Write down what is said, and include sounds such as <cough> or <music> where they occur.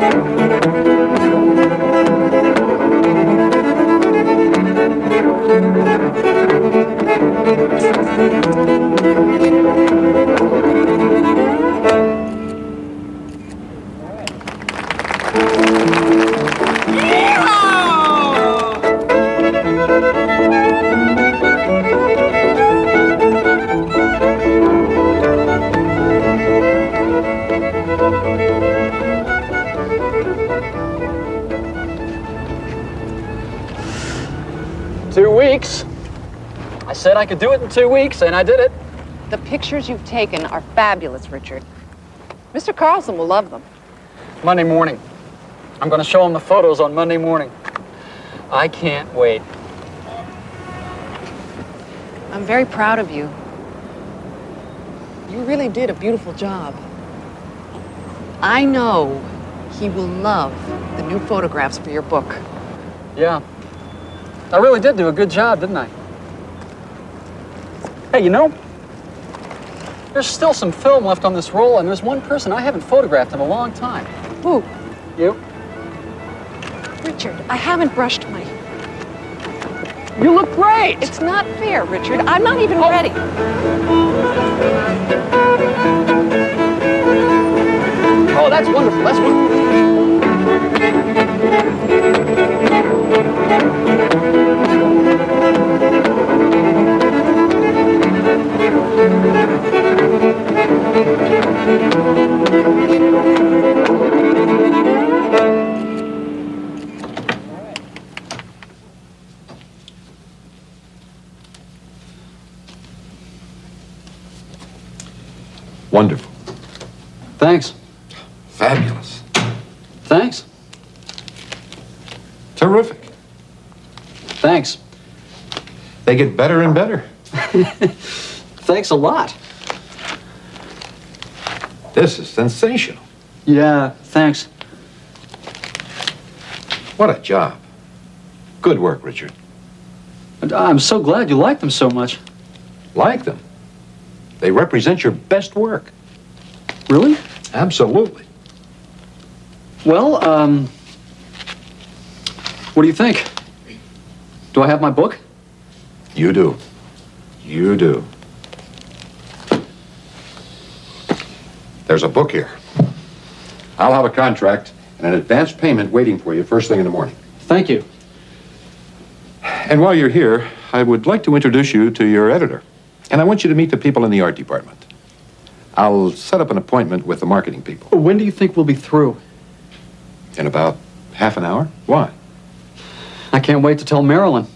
Two weeks. I said I could do it in two weeks, and I did it. The pictures you've taken are fabulous, Richard. Mr. Carlson will love them. Monday morning. I'm going to show him the photos on Monday morning. I can't wait. I'm very proud of you. You really did a beautiful job. I know he will love the new photographs for your book. Yeah. I really did do a good job, didn't I? Hey, you know, there's still some film left on this roll, and there's one person I haven't photographed in a long time. Who? You? Richard, I haven't brushed my. You look great! It's not fair, Richard. I'm not even oh. ready. Oh, that's wonderful. That's wonderful. Wonderful. Thanks. Fabulous. Thanks. Terrific. Thanks. They get better and better. <laughs> Thanks a lot. This is sensational. Yeah, thanks. What a job. Good work, Richard. And I'm so glad you like them so much. Like them. They represent your best work. Really? Absolutely. Well, um, what do you think? Do I have my book? You do. You do. There's a book here. I'll have a contract and an advance payment waiting for you first thing in the morning. Thank you. And while you're here, I would like to introduce you to your editor. And I want you to meet the people in the art department. I'll set up an appointment with the marketing people When do you think we'll be through? in about half an hour. Why? I can't wait to tell Marilyn.